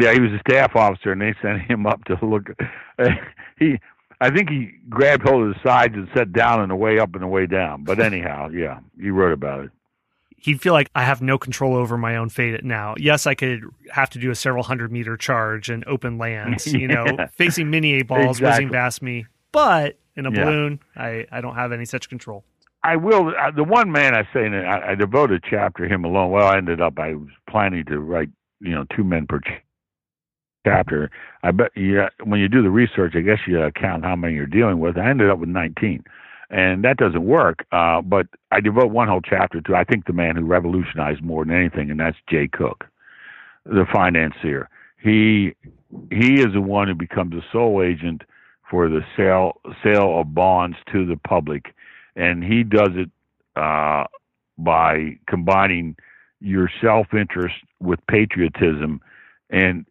Yeah, he was a staff officer, and they sent him up to look. he, I think he grabbed hold of the sides and sat down and the way up and the way down. But anyhow, yeah, he wrote about it. He'd feel like I have no control over my own fate now. Yes, I could have to do a several hundred meter charge in open lands, you know, facing Minié balls exactly. whizzing past me. But in a yeah. balloon, I, I don't have any such control. I will. Uh, the one man I say, I, I devoted a chapter to him alone. Well, I ended up, I was planning to write, you know, two men per chapter. I bet you when you do the research, I guess you count how many you're dealing with. I ended up with 19, and that doesn't work. Uh, but I devote one whole chapter to I think the man who revolutionized more than anything, and that's Jay Cooke, the financier. He he is the one who becomes the sole agent for the sale sale of bonds to the public, and he does it uh, by combining your self interest with patriotism and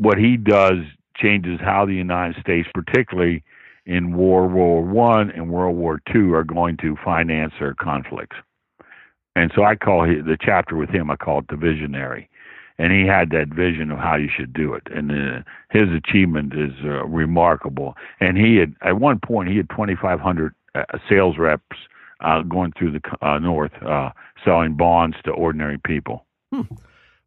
what he does changes how the United States, particularly in World War One and World War Two, are going to finance their conflicts. And so I call the chapter with him. I call it the visionary, and he had that vision of how you should do it. And uh, his achievement is uh, remarkable. And he had at one point he had 2,500 uh, sales reps uh, going through the uh, north uh, selling bonds to ordinary people. Hmm.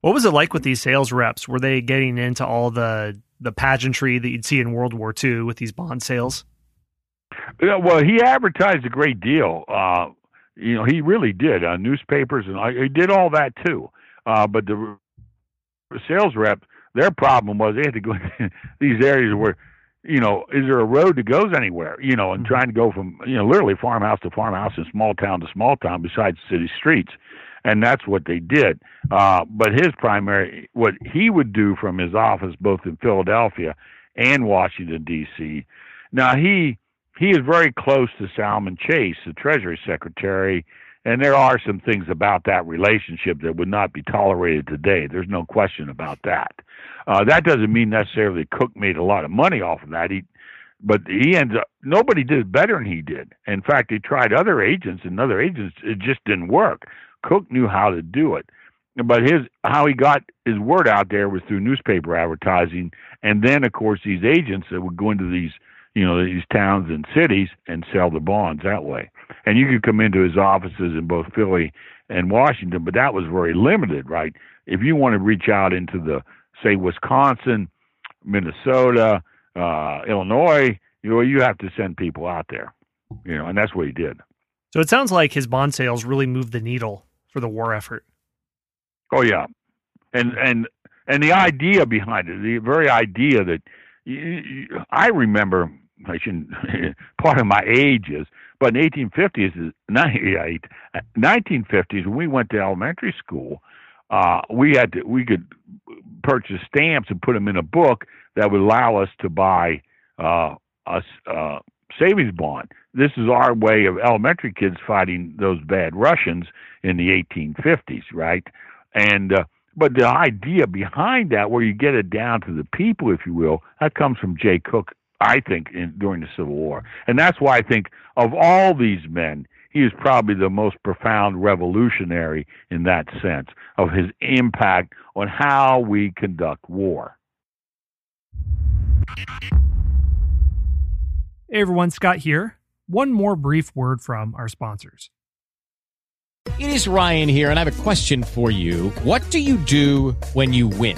What was it like with these sales reps? Were they getting into all the the pageantry that you'd see in World War II with these bond sales? Yeah, well, he advertised a great deal. Uh, you know, he really did. Uh, newspapers and uh, he did all that too. Uh, but the sales rep, their problem was they had to go in these areas where, you know, is there a road that goes anywhere? You know, and mm-hmm. trying to go from you know literally farmhouse to farmhouse and small town to small town besides city streets and that's what they did. Uh, but his primary, what he would do from his office, both in Philadelphia and Washington D.C. Now he he is very close to Salmon Chase, the Treasury Secretary, and there are some things about that relationship that would not be tolerated today. There's no question about that. Uh, that doesn't mean necessarily Cooke made a lot of money off of that. He but he ends up nobody did better than he did. In fact, he tried other agents and other agents it just didn't work. Cooke knew how to do it. But his how he got his word out there was through newspaper advertising and then of course these agents that would go into these you know these towns and cities and sell the bonds that way. And you could come into his offices in both Philly and Washington, but that was very limited, right? If you want to reach out into the say Wisconsin, Minnesota, uh, Illinois, you know, you have to send people out there, you know, and that's what he did. So it sounds like his bond sales really moved the needle for the war effort. Oh yeah, and and and the idea behind it, the very idea that you, you, I remember, I shouldn't. part of my age is, but in 1850s, 1950s, when we went to elementary school, uh, we had to we could purchase stamps and put them in a book that would allow us to buy uh, a uh, savings bond. This is our way of elementary kids fighting those bad Russians in the 1850s, right? And uh, but the idea behind that, where you get it down to the people, if you will, that comes from Jay Cooke, I think, in, during the Civil War, and that's why I think of all these men, he is probably the most profound revolutionary in that sense of his impact on how we conduct war. Hey everyone, Scott here. One more brief word from our sponsors. It is Ryan here, and I have a question for you. What do you do when you win?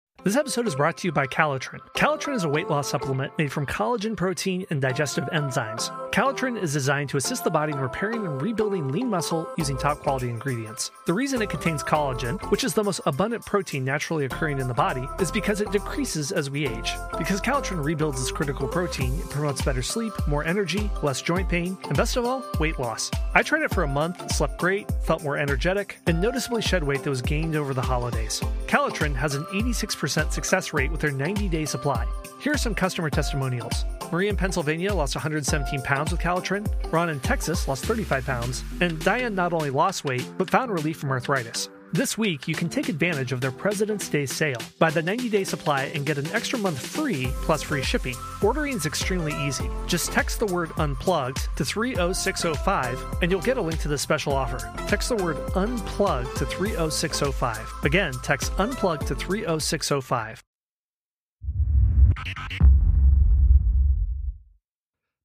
This episode is brought to you by Calitrin. Calitrin is a weight loss supplement made from collagen protein and digestive enzymes. Calitrin is designed to assist the body in repairing and rebuilding lean muscle using top quality ingredients. The reason it contains collagen, which is the most abundant protein naturally occurring in the body, is because it decreases as we age. Because Calitrin rebuilds this critical protein, it promotes better sleep, more energy, less joint pain, and best of all, weight loss. I tried it for a month, slept great, felt more energetic, and noticeably shed weight that was gained over the holidays. Calitrin has an 86% success rate with their 90 day supply. Here are some customer testimonials. Maria in Pennsylvania lost 117 pounds with Calitrin. Ron in Texas lost 35 pounds. And Diane not only lost weight, but found relief from arthritis. This week, you can take advantage of their President's Day sale. Buy the 90 day supply and get an extra month free plus free shipping. Ordering is extremely easy. Just text the word unplugged to 30605 and you'll get a link to this special offer. Text the word unplugged to 30605. Again, text unplugged to 30605.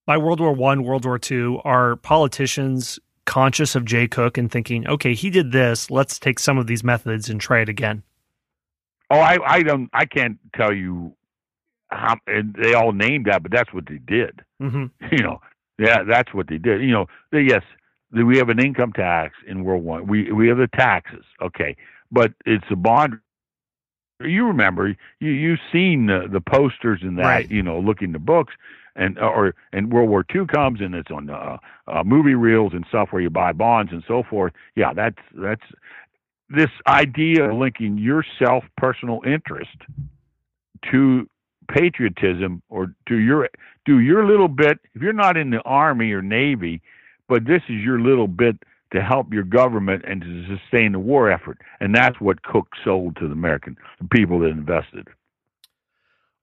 By World War One, World War Two, are politicians conscious of Jay Cooke and thinking, okay, he did this, let's take some of these methods and try it again? Oh, I, I don't, I can't tell you how and they all named that, but that's what they did. Mm-hmm. You know, yeah, that's what they did. You know, they, yes, we have an income tax in World War. We we have the taxes, okay, but it's a bond. You remember you you've seen the, the posters and that Right. you know, looking the books and or and World War II comes and it's on uh, uh, movie reels and stuff where you buy bonds and so forth. Yeah, that's that's this idea of linking your self personal interest to patriotism or to your do your little bit if you're not in the army or navy but this is your little bit to help your government and to sustain the war effort and that's what Cooke sold to the american the people that invested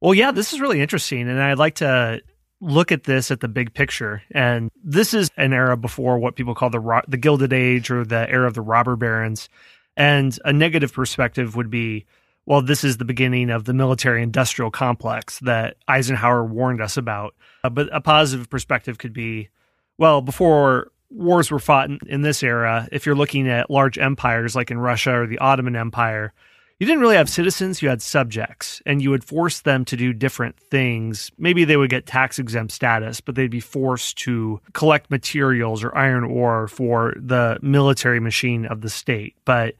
Well, yeah, this is really interesting. And I'd like to look at this at the big picture. And this is an era before what people call the ro- the Gilded Age or the era of the robber barons. And a negative perspective would be, well, this is the beginning of the military industrial complex that Eisenhower warned us about. Uh, but a positive perspective could be, well, before wars were fought in, in this era, if you're looking at large empires like in Russia or the Ottoman Empire, you didn't really have citizens, you had subjects, and you would force them to do different things. Maybe they would get tax exempt status, but they'd be forced to collect materials or iron ore for the military machine of the state. But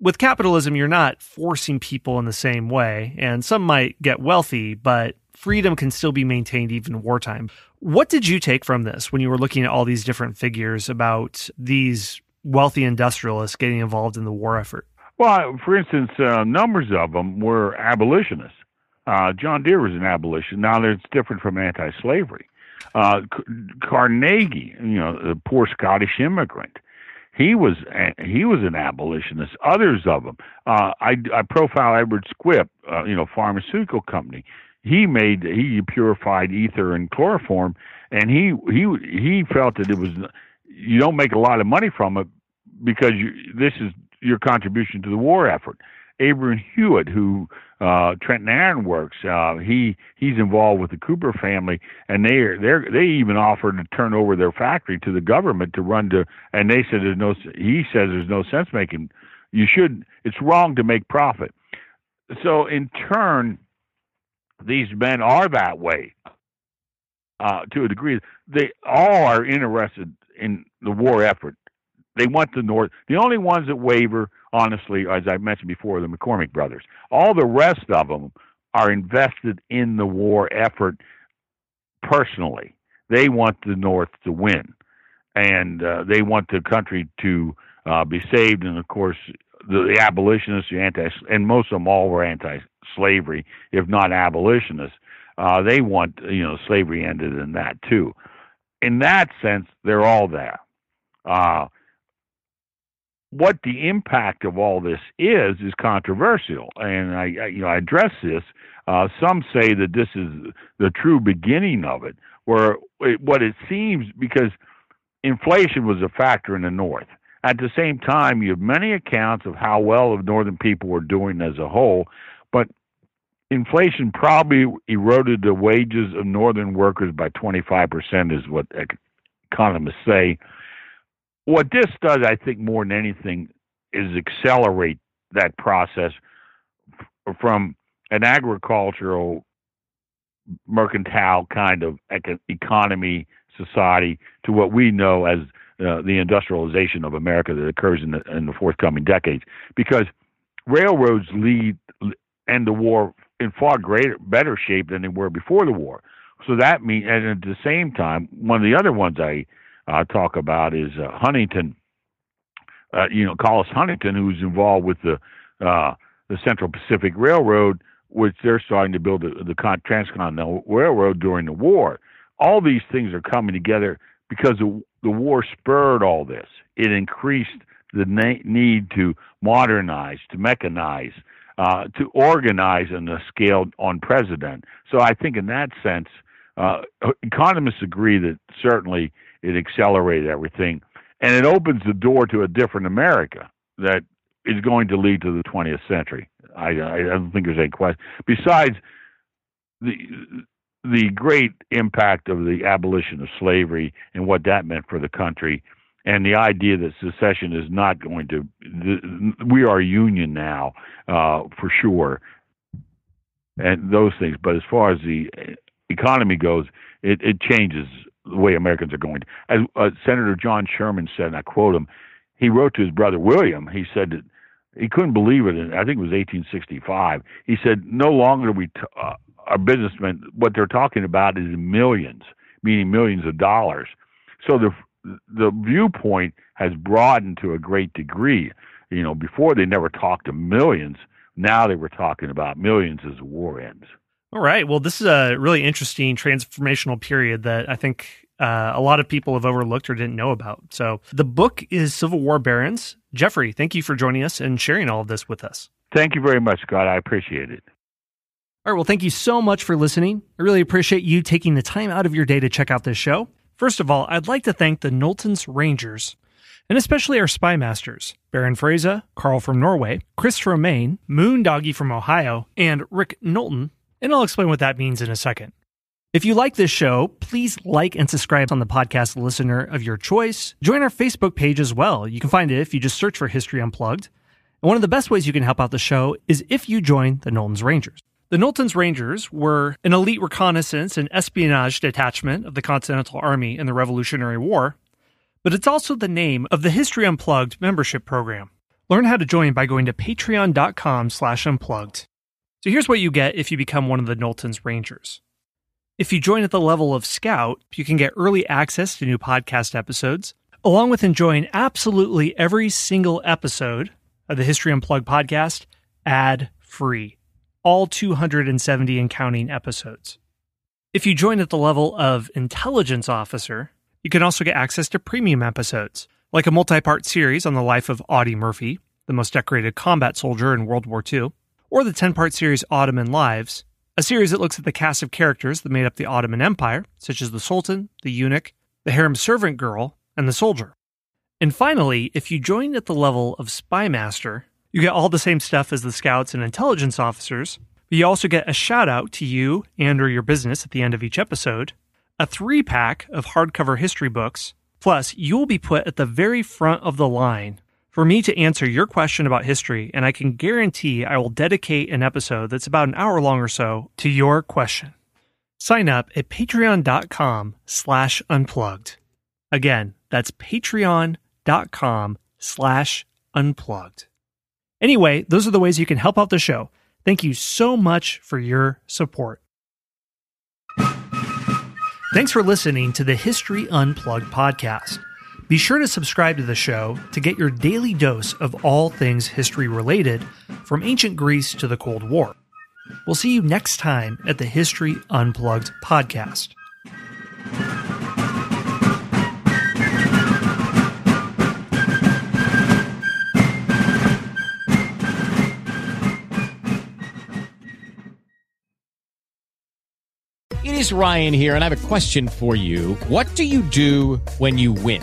with capitalism, you're not forcing people in the same way, and some might get wealthy, but freedom can still be maintained even in wartime. What did you take from this when you were looking at all these different figures about these wealthy industrialists getting involved in the war effort? Well, for instance, uh, numbers of them were abolitionists. Uh, John Deere was an abolitionist. Now, it's different from anti-slavery. Uh, Carnegie, you know, the poor Scottish immigrant, he was he was an abolitionist. Others of them. Uh, I, I profile Edward Squibb, uh, you know, pharmaceutical company. He made he purified ether and chloroform, and he he he felt that it was you don't make a lot of money from it because you, this is your contribution to the war effort. Abram Hewitt, who uh, Trenton Iron Works. Uh, he he's involved with the Cooper family, and they they they even offered to turn over their factory to the government to run to. And they said there's no. He says there's no sense making. You should. It's wrong to make profit. So in turn, these men are that way. Uh, to a degree, they all are interested in the war effort. They want the North. The only ones that waver honestly, as I mentioned before, the McCormick brothers. All the rest of them are invested in the war effort personally. They want the North to win, and uh, they want the country to uh, be saved. And of course, the, the abolitionists, the anti, and most of them all were anti-slavery, if not abolitionists. Uh, they want you know slavery ended in that too. In that sense, they're all there. Uh, what the impact of all this is is controversial, and I, I you know I address this. Uh, some say that this is the true beginning of it, where it, what it seems because inflation was a factor in the North. At the same time, you have many accounts of how well the Northern people were doing as a whole, but inflation probably eroded the wages of Northern workers by 25%, is what economists say what this does, I think, more than anything, is accelerate that process from an agricultural, mercantile kind of economy society to what we know as uh, the industrialization of America that occurs in the, in the forthcoming decades. Because railroads lead end the war in far greater, better shape than they were before the war. So that means, and at the same time, one of the other ones I uh, talk about is uh, Huntington. Uh, you know, Collis Huntington, who's involved with the uh, the Central Pacific Railroad, which they're starting to build the, the Transcontinental Railroad during the war. All these things are coming together because the, the war spurred all this. It increased the na- need to modernize, to mechanize, uh, to organize on a scale unprecedented. So I think in that sense, uh, economists agree that certainly it accelerated everything, and it opens the door to a different America that is going to lead to the 20th century. I, I don't think there's any question. Besides the the great impact of the abolition of slavery and what that meant for the country, and the idea that secession is not going to. We are union now, uh, for sure, and those things. But as far as the economy goes, it, it changes the way Americans are going. As uh, Senator John Sherman said, and I quote him, he wrote to his brother William. He said that he couldn't believe it. And I think it was 1865. He said, "No longer we t- uh, our businessmen. What they're talking about is millions, meaning millions of dollars. So the the viewpoint has broadened to a great degree. You know, before they never talked to millions. Now they were talking about millions as the war ends. All right. Well, this is a really interesting transformational period that I think uh, a lot of people have overlooked or didn't know about. So the book is Civil War Barons. Jeffry, thank you for joining us and sharing all of this with us. Thank you very much, Scott. I appreciate it. All right. Well, thank you so much for listening. I really appreciate you taking the time out of your day to check out this show. First of all, I'd like to thank the Knowlton's Rangers, and especially our spy masters, Baron Fraser, Carl from Norway, Chris from Maine, Moon Doggy from Ohio, and Rick Knowlton and I'll explain what that means in a second. If you like this show, please like and subscribe on the podcast listener of your choice. Join our Facebook page as well. You can find it if you just search for History Unplugged. And one of the best ways you can help out the show is if you join the Knowlton's Rangers. The Knowlton's Rangers were an elite reconnaissance and espionage detachment of the Continental Army in the Revolutionary War, but it's also the name of the History Unplugged membership program. Learn how to join by going to patreon.com slash unplugged. So here's what you get if you become one of the Knowlton's Rangers. If you join at the level of Scout, you can get early access to new podcast episodes, along with enjoying absolutely every single episode of the History Unplugged podcast ad free. All 270 and counting episodes. If you join at the level of Intelligence Officer, you can also get access to premium episodes, like a multi part series on the life of Audie Murphy, the most decorated combat soldier in World War II, or the 10 part series Ottoman Lives, a series that looks at the cast of characters that made up the Ottoman Empire, such as the Sultan, the eunuch, the harem servant girl, and the soldier. And finally, if you join at the level of Spy Master, you get all the same stuff as the scouts and intelligence officers, but you also get a shout out to you and or your business at the end of each episode, a 3-pack of hardcover history books, plus you will be put at the very front of the line for me to answer your question about history, and I can guarantee I will dedicate an episode that's about an hour long or so to your question. Sign up at patreon.com slash unplugged. Again, that's patreon.com slash unplugged. Anyway, those are the ways you can help out the show. Thank you so much for your support. Thanks for listening to the History Unplugged podcast. Be sure to subscribe to the show to get your daily dose of all things history related, from ancient Greece to the Cold War. We'll see you next time at the History Unplugged podcast. It is Ryan here, and I have a question for you. What do you do when you win?